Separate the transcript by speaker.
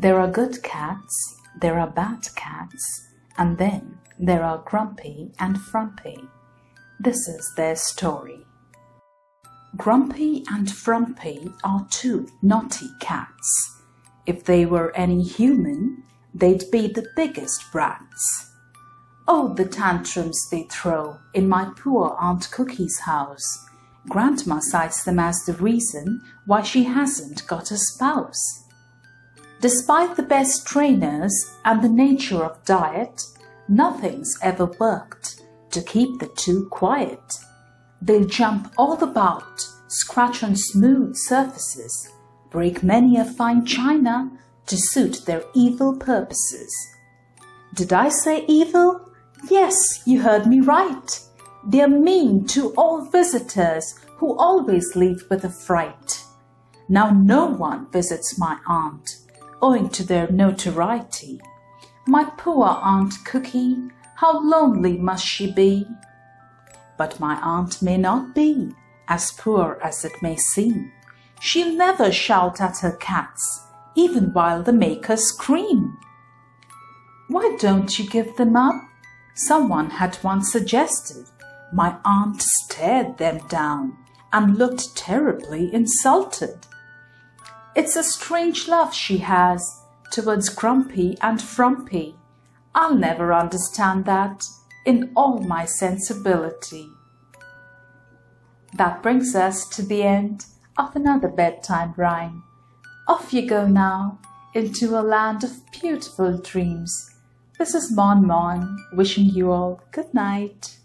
Speaker 1: There are good cats, there are bad cats, and then there are Grumpy and Frumpy. This is their story. Grumpy and Frumpy are two naughty cats. If they were any human, they'd be the biggest brats. Oh, the tantrums they throw in my poor Aunt Cookie's house. Grandma cites them as the reason why she hasn't got a spouse. Despite the best trainers and the nature of diet, nothing's ever worked to keep the two quiet. They'll jump all about, scratch on smooth surfaces, break many a fine china to suit their evil purposes. Did I say evil? Yes, you heard me right. They're mean to all visitors who always leave with a fright. Now no one visits my aunt owing to their notoriety. My poor Aunt Cookie, how lonely must she be? But my aunt may not be as poor as it may seem. She'll never shout at her cats, even while the makers scream. Why don't you give them up? Someone had once suggested. My aunt stared them down and looked terribly insulted. It's a strange love she has towards Grumpy and Frumpy. I'll never understand that in all my sensibility. That brings us to the end of another bedtime rhyme. Off you go now into a land of beautiful dreams. This is Mon Mon wishing you all good night.